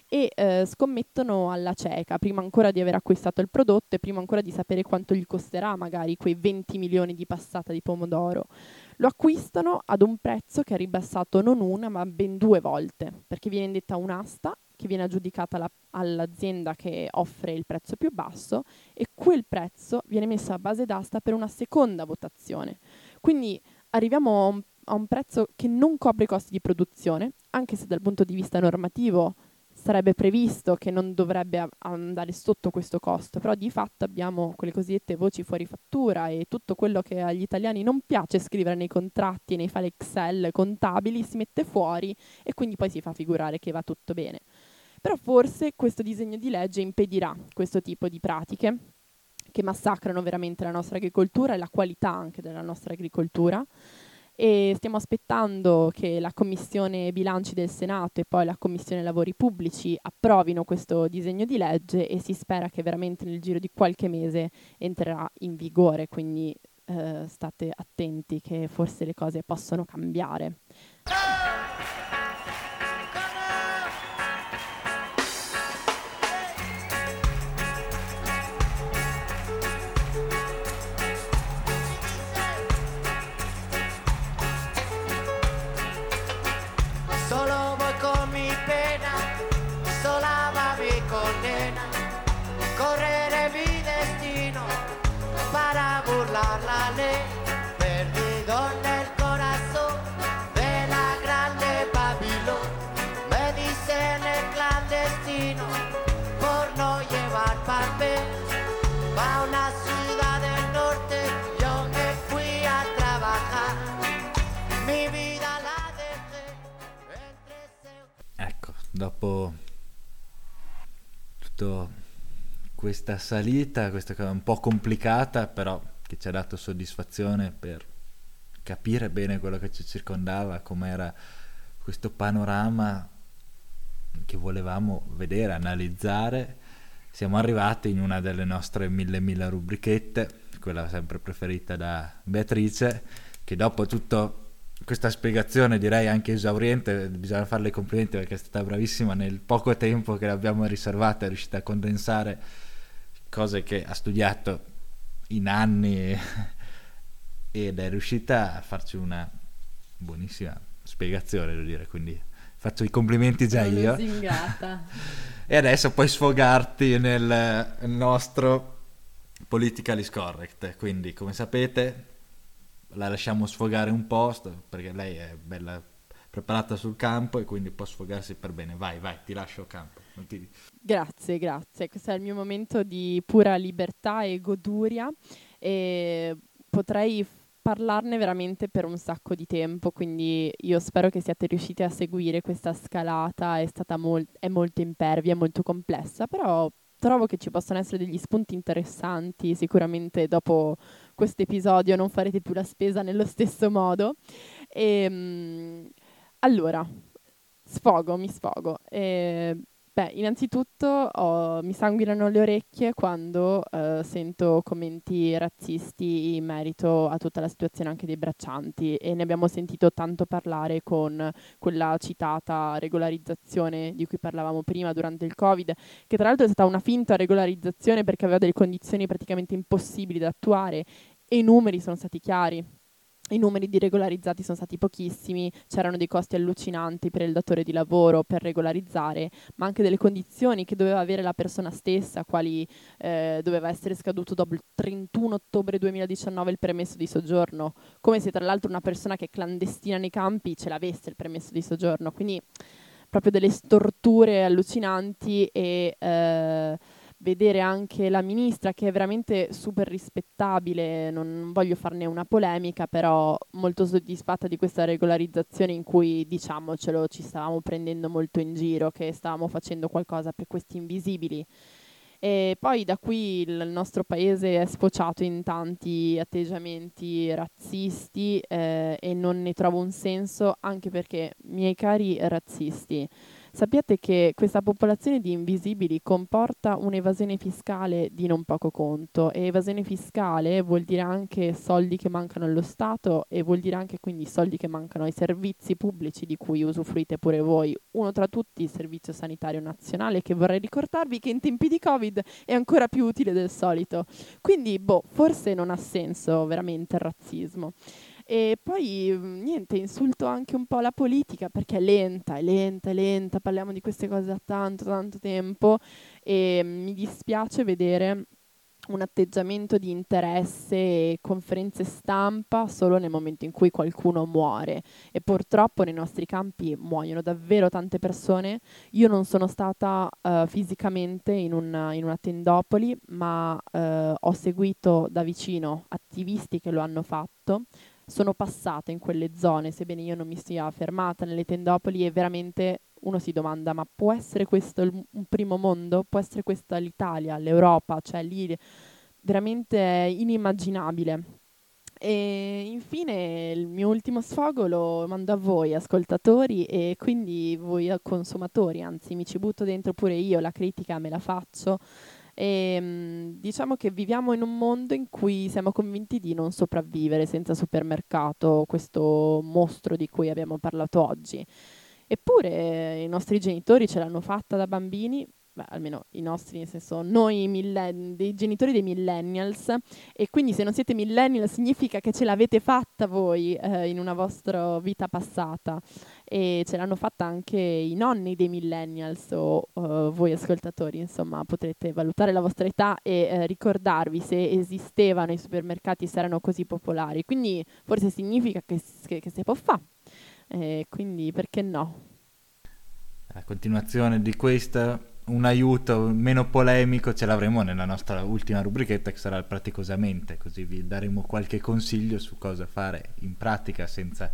Speaker 1: e eh, scommettono alla cieca, prima ancora di aver acquistato il prodotto e prima ancora di sapere quanto gli costerà magari quei 20 milioni di passata di pomodoro. Lo acquistano ad un prezzo che è ribassato non una ma ben due volte, perché viene indetta un'asta che viene aggiudicata alla, all'azienda che offre il prezzo più basso e quel prezzo viene messo a base d'asta per una seconda votazione. Quindi arriviamo a un, a un prezzo che non copre i costi di produzione, anche se dal punto di vista normativo sarebbe previsto che non dovrebbe andare sotto questo costo, però di fatto abbiamo quelle cosiddette voci fuori fattura e tutto quello che agli italiani non piace scrivere nei contratti, nei file Excel contabili, si mette fuori e quindi poi si fa figurare che va tutto bene. Però forse questo disegno di legge impedirà questo tipo di pratiche che massacrano veramente la nostra agricoltura e la qualità anche della nostra agricoltura e stiamo aspettando che la Commissione Bilanci del Senato e poi la Commissione Lavori Pubblici approvino questo disegno di legge e si spera che veramente nel giro di qualche mese entrerà in vigore, quindi eh, state attenti che forse le cose possono cambiare.
Speaker 2: Dopo tutta questa salita, questa cosa un po' complicata, però che ci ha dato soddisfazione per capire bene quello che ci circondava, com'era questo panorama che volevamo vedere, analizzare, siamo arrivati in una delle nostre mille mille rubrichette, quella sempre preferita da Beatrice, che dopo tutta questa spiegazione direi anche esauriente, bisogna farle i complimenti perché è stata bravissima nel poco tempo che l'abbiamo riservata, è riuscita a condensare cose che ha studiato in anni [LAUGHS] ed è riuscita a farci una buonissima spiegazione, devo dire, quindi faccio i complimenti già
Speaker 1: Sono
Speaker 2: io. [LAUGHS] E adesso puoi sfogarti nel nostro politically correct. Quindi, come sapete, la lasciamo sfogare un po' perché lei è bella preparata sul campo e quindi può sfogarsi per bene. Vai, vai, ti lascio campo. Ti-
Speaker 1: Grazie, grazie. Questo è il mio momento di pura libertà e goduria e potrei parlarne veramente per un sacco di tempo, quindi io spero che siate riusciti a seguire questa scalata, è stata mol- è molto impervia, molto complessa, però trovo che ci possano essere degli spunti interessanti, sicuramente dopo questo episodio non farete più la spesa nello stesso modo. E, allora, sfogo, mi sfogo. E, Beh, innanzitutto ho- mi sanguinano le orecchie quando eh, sento commenti razzisti in merito a tutta la situazione anche dei braccianti e ne abbiamo sentito tanto parlare con quella citata regolarizzazione di cui parlavamo prima durante il Covid, che tra l'altro è stata una finta regolarizzazione perché aveva delle condizioni praticamente impossibili da attuare e i numeri sono stati chiari. I numeri di regolarizzati sono stati pochissimi, c'erano dei costi allucinanti per il datore di lavoro per regolarizzare, ma anche delle condizioni che doveva avere la persona stessa, quali eh, doveva essere scaduto dopo il 31 ottobre 2019 il permesso di soggiorno, come se tra l'altro una persona che è clandestina nei campi ce l'avesse il permesso di soggiorno, quindi proprio delle storture allucinanti e eh, vedere anche la ministra che è veramente super rispettabile, non, voglio farne una polemica, però molto soddisfatta di questa regolarizzazione in cui diciamocelo ci stavamo prendendo molto in giro, che stavamo facendo qualcosa per questi invisibili. E poi da qui il nostro paese è sfociato in tanti atteggiamenti razzisti eh, e non ne trovo un senso, anche perché, miei cari razzisti, sappiate che questa popolazione di invisibili comporta un'evasione fiscale di non poco conto e evasione fiscale vuol dire anche soldi che mancano allo Stato e vuol dire anche quindi soldi che mancano ai servizi pubblici di cui usufruite pure voi. Uno tra tutti il Servizio Sanitario Nazionale che vorrei ricordarvi che in tempi di Covid è ancora più utile del solito. Quindi, boh, forse non ha senso veramente il razzismo. E poi mm, niente, insulto anche un po' la politica perché è lenta, è lenta, è lenta, parliamo di queste cose da tanto, tanto tempo e mm, mi dispiace vedere un atteggiamento di interesse e conferenze stampa solo nel momento in cui qualcuno muore e purtroppo nei nostri campi muoiono davvero tante persone. Io non sono stata eh, fisicamente in una, in una tendopoli, ma eh, ho seguito da vicino attivisti che lo hanno fatto sono passata in quelle zone, sebbene io non mi sia fermata nelle tendopoli e veramente uno si domanda ma può essere questo il- un primo mondo? Può essere questa l'Italia, l'Europa? Cioè lì veramente è inimmaginabile. E infine il mio ultimo sfogo lo mando a voi ascoltatori e quindi voi consumatori, anzi mi ci butto dentro pure io, la critica me la faccio. E, mh, diciamo che viviamo in un mondo in cui siamo convinti di non sopravvivere senza supermercato, questo mostro di cui abbiamo parlato oggi. Eppure eh, i nostri genitori ce l'hanno fatta da bambini beh, almeno i nostri, nel senso noi millen- dei genitori dei millennials. E quindi se non siete millennial significa che ce l'avete fatta voi eh, in una vostra vita passata. E ce l'hanno fatta anche i nonni dei millennials o uh, voi ascoltatori, insomma potrete valutare la vostra età e eh, ricordarvi se esistevano i supermercati, se erano così popolari, quindi forse significa che, che, che si può fare, eh, quindi perché no?
Speaker 2: A continuazione di questa un aiuto meno polemico ce l'avremo nella nostra ultima rubrichetta che sarà il praticosamente, così vi daremo qualche consiglio su cosa fare in pratica senza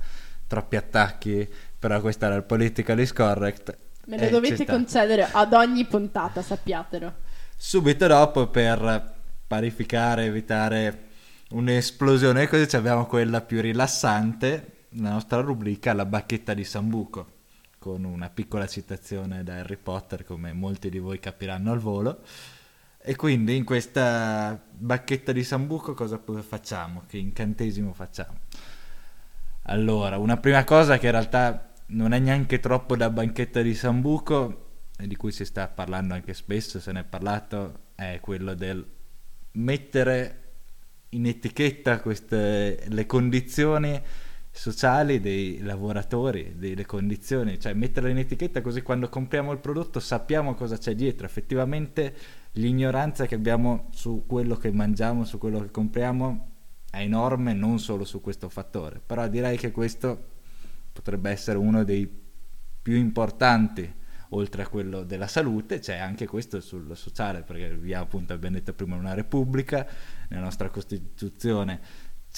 Speaker 2: troppi attacchi, però questo era il politically correct.
Speaker 1: Me lo dovete concedere ad ogni puntata, sappiatelo.
Speaker 2: Subito dopo per parificare, evitare un'esplosione così abbiamo quella più rilassante, la nostra rubrica La bacchetta di Sambuco con una piccola citazione da Harry Potter, come molti di voi capiranno al volo. E quindi in questa bacchetta di Sambuco cosa facciamo? Che incantesimo facciamo? Allora, una prima cosa che in realtà non è neanche troppo da banchetta di Sambuco, e di cui si sta parlando anche spesso, se ne è parlato, è quello del mettere in etichetta queste, le condizioni sociali dei lavoratori, delle condizioni, cioè metterla in etichetta così quando compriamo il prodotto sappiamo cosa c'è dietro. Effettivamente l'ignoranza che abbiamo su quello che mangiamo, su quello che compriamo è enorme non solo su questo fattore, però direi che questo potrebbe essere uno dei più importanti oltre a quello della salute, c'è anche questo sul sociale, perché viviamo appunto, abbiamo detto prima, una repubblica, nella nostra Costituzione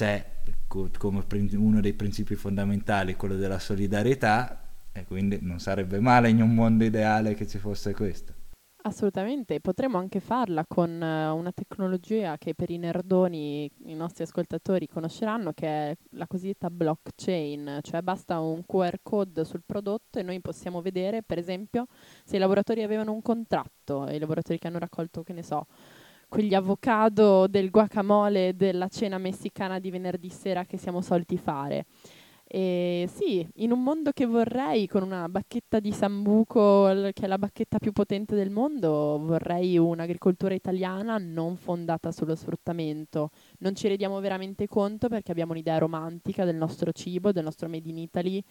Speaker 2: c'è come uno dei principi fondamentali quello della solidarietà e quindi non sarebbe male in un mondo ideale che ci fosse questo.
Speaker 1: Assolutamente, potremmo anche farla con uh, una tecnologia che per i nerdoni, i nostri ascoltatori conosceranno, che è la cosiddetta blockchain, cioè basta un QR code sul prodotto e noi possiamo vedere, per esempio, se i lavoratori avevano un contratto, i lavoratori che hanno raccolto, che ne so, quegli avocado del guacamole della cena messicana di venerdì sera che siamo soliti fare. E sì, in un mondo che vorrei, con una bacchetta di sambuco, che è la bacchetta più potente del mondo, vorrei un'agricoltura italiana non fondata sullo sfruttamento. Non ci rendiamo veramente conto perché abbiamo un'idea romantica del nostro cibo, del nostro Made in Italy,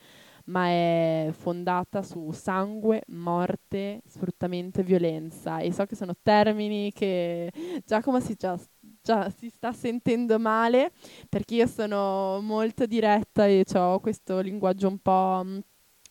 Speaker 1: ma è fondata su sangue, morte, sfruttamento e violenza. E so che sono termini che Giacomo si, già, già, si sta sentendo male perché io sono molto diretta e ho questo linguaggio un po' mm,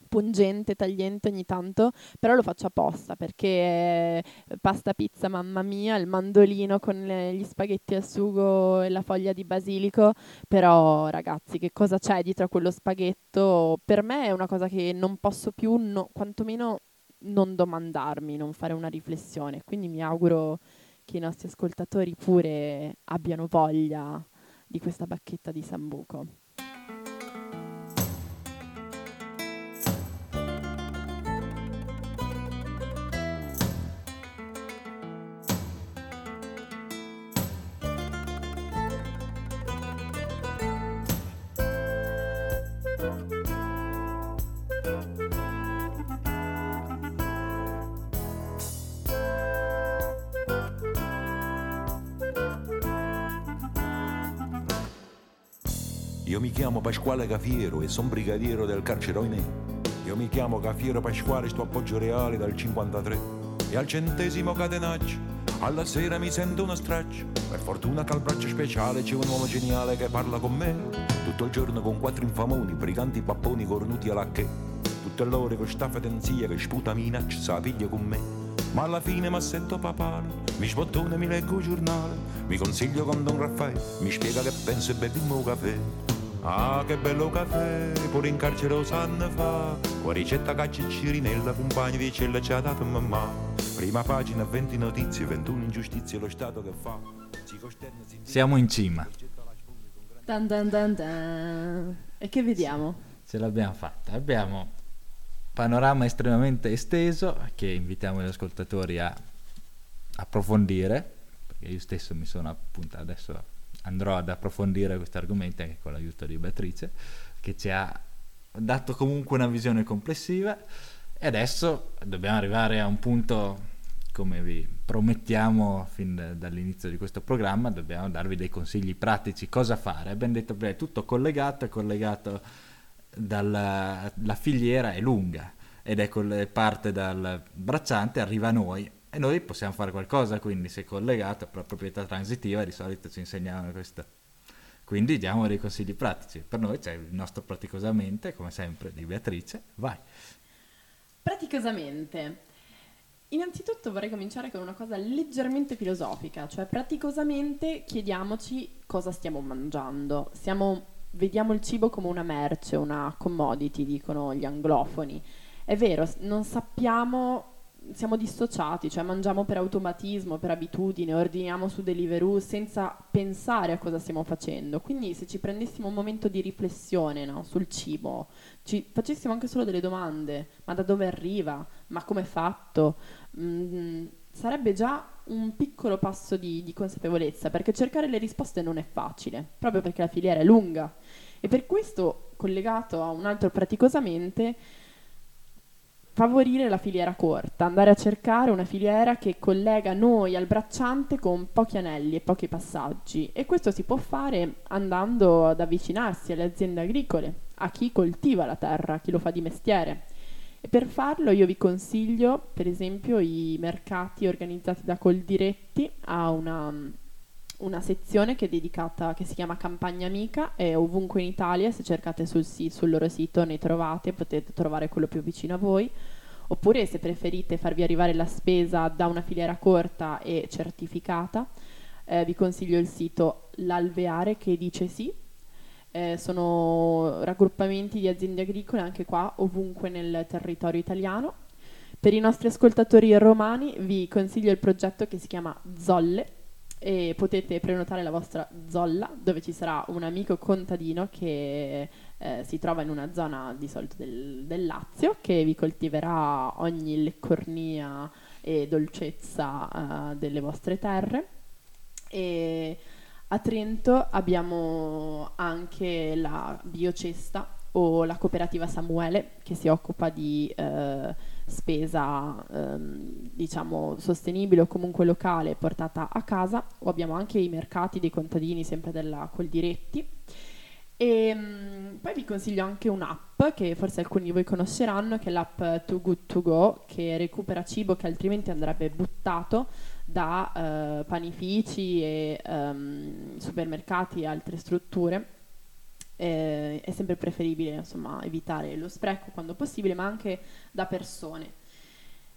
Speaker 1: pungente, tagliente ogni tanto, però lo faccio apposta perché eh, pasta pizza, mamma mia, il mandolino con le, gli spaghetti al sugo e la foglia di basilico, però ragazzi che cosa c'è dietro a quello spaghetto? Per me è una cosa che non posso più, no, quantomeno non domandarmi, non fare una riflessione, quindi mi auguro che i nostri ascoltatori pure abbiano voglia di questa bacchetta di sambuco.
Speaker 4: Io mi chiamo Pasquale Cafiero e sono brigadiero del carcere Oinè. Io mi chiamo Cafiero Pasquale, sto appoggio reale dal 53 e al centesimo catenaccio. Alla sera mi sento uno straccio. Per fortuna che al braccio speciale c'è un uomo geniale che parla con me. Tutto il giorno con quattro infamoni, briganti papponi cornuti alla che. Tutte l'ore con sta fedenzia che sputa minaccia, sa piglia con me. Ma alla fine mi sento papale, mi sbottone, mi leggo il giornale, mi consiglio con Don Raffaele, mi spiega che penso e beviamo un caffè. Ah, che bello caffè, pure in carcere lo sanno fa. Con ricetta caccia cirinella, compagni di cella ci ha dato mamma. Prima pagina, 20 notizie, 21 ingiustizie, lo Stato che fa.
Speaker 2: Siamo in cima.
Speaker 1: Dun dun dun dun. E che vediamo?
Speaker 2: Ce l'abbiamo fatta. Abbiamo panorama estremamente esteso che invitiamo gli ascoltatori a approfondire, perché io stesso mi sono appunto adesso andrò ad approfondire questi argomenti anche con l'aiuto di Beatrice, che ci ha dato comunque una visione complessiva e adesso dobbiamo arrivare a un punto come vi promettiamo fin da- dall'inizio di questo programma, dobbiamo darvi dei consigli pratici, cosa fare. Abbiamo detto, beh, è tutto collegato, è collegato dalla la filiera è lunga ed è parte dal bracciante, arriva a noi e noi possiamo fare qualcosa, quindi se è collegato per la proprietà transitiva di solito ci insegnano questo. Quindi diamo dei consigli pratici. Per noi c'è il nostro praticosamente, come sempre, di Beatrice. Vai.
Speaker 1: Praticosamente. Innanzitutto vorrei cominciare con una cosa leggermente filosofica, cioè praticosamente chiediamoci cosa stiamo mangiando. Siamo- vediamo il cibo come una merce, una commodity, dicono gli anglofoni. È vero, non sappiamo, siamo dissociati, cioè mangiamo per automatismo, per abitudine, ordiniamo su Deliveroo senza pensare a cosa stiamo facendo. Quindi se ci prendessimo un momento di riflessione no, sul cibo, ci facessimo anche solo delle domande, ma da dove arriva? Ma come è fatto? Mm, sarebbe già un piccolo passo di, di consapevolezza, perché cercare le risposte non è facile, proprio perché la filiera è lunga. E per questo, collegato a un altro praticosamente, favorire la filiera corta, andare a cercare una filiera che collega noi al bracciante con pochi anelli e pochi passaggi. E questo si può fare andando ad avvicinarsi alle aziende agricole, a chi coltiva la terra, a chi lo fa di mestiere. E per farlo io vi consiglio, per esempio, i mercati organizzati da Coldiretti a una, una sezione che è dedicata, che si chiama Campagna Amica, e ovunque in Italia, se cercate sul, sul loro sito ne trovate, potete trovare quello più vicino a voi. Oppure se preferite farvi arrivare la spesa da una filiera corta e certificata, eh, vi consiglio il sito L'Alveare che dice sì, eh, sono raggruppamenti di aziende agricole anche qua ovunque nel territorio italiano. Per i nostri ascoltatori romani vi consiglio il progetto che si chiama Zolle e potete prenotare la vostra zolla dove ci sarà un amico contadino che eh, si trova in una zona di solito del, del Lazio che vi coltiverà ogni leccornia e dolcezza eh, delle vostre terre. E a Trento abbiamo anche la Biocesta o la cooperativa Samuele che si occupa di eh, spesa ehm, diciamo sostenibile o comunque locale portata a casa o abbiamo anche i mercati dei contadini sempre della Coldiretti e mm, poi vi consiglio anche un'app che forse alcuni di voi conosceranno che è l'app Too Good To Go che recupera cibo che altrimenti andrebbe buttato da eh, panifici e ehm, supermercati e altre strutture. Eh, è sempre preferibile insomma evitare lo spreco quando possibile, ma anche da persone.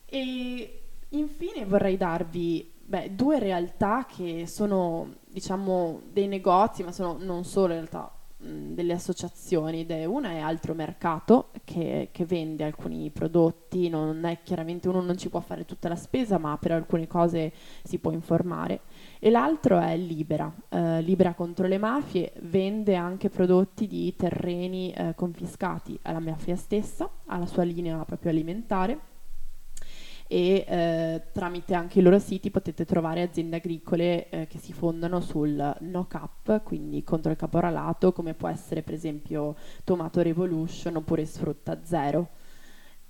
Speaker 1: E infine vorrei darvi beh, due realtà che sono diciamo dei negozi, ma sono non solo in realtà mh, delle associazioni. ed Una è Altro Mercato che, che vende alcuni prodotti, non è chiaramente uno non ci può fare tutta la spesa, ma per alcune cose si può informare. E l'altro è Libera, eh, Libera contro le mafie, vende anche prodotti di terreni eh, confiscati alla mafia stessa, alla sua linea proprio alimentare e eh, tramite anche i loro siti potete trovare aziende agricole eh, che si fondano sul no cap, quindi contro il caporalato, come può essere per esempio Tomato Revolution oppure Sfrutta Zero.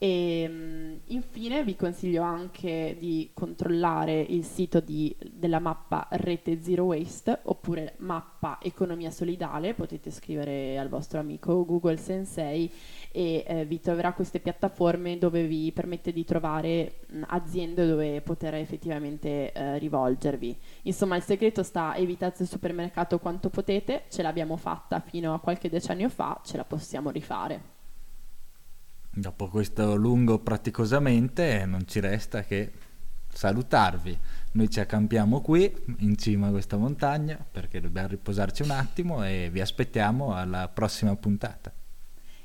Speaker 1: E mm, infine vi consiglio anche di controllare il sito di- della mappa Rete Zero Waste oppure mappa Economia Solidale, potete scrivere al vostro amico Google Sensei e eh, vi troverà queste piattaforme dove vi permette di trovare mh, aziende dove poter effettivamente eh, rivolgervi. Insomma, il segreto sta evitate il supermercato quanto potete, ce l'abbiamo fatta fino a qualche decennio fa, ce la possiamo rifare.
Speaker 2: Dopo questo lungo praticosamente non ci resta che salutarvi. Noi ci accampiamo qui in cima a questa montagna perché dobbiamo riposarci un attimo e vi aspettiamo alla prossima puntata.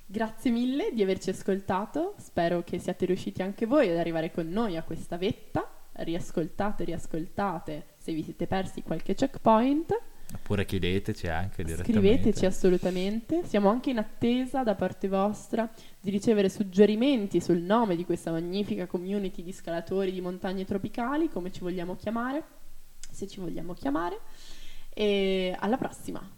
Speaker 1: Grazie mille di averci ascoltato, spero che siate riusciti anche voi ad arrivare con noi a questa vetta. Riascoltate, riascoltate se vi siete persi qualche checkpoint.
Speaker 2: Oppure chiedeteci anche direttamente.
Speaker 1: Scriveteci assolutamente, siamo anche in attesa da parte vostra di ricevere suggerimenti sul nome di questa magnifica community di scalatori di montagne tropicali, come ci vogliamo chiamare, se ci vogliamo chiamare. E alla prossima!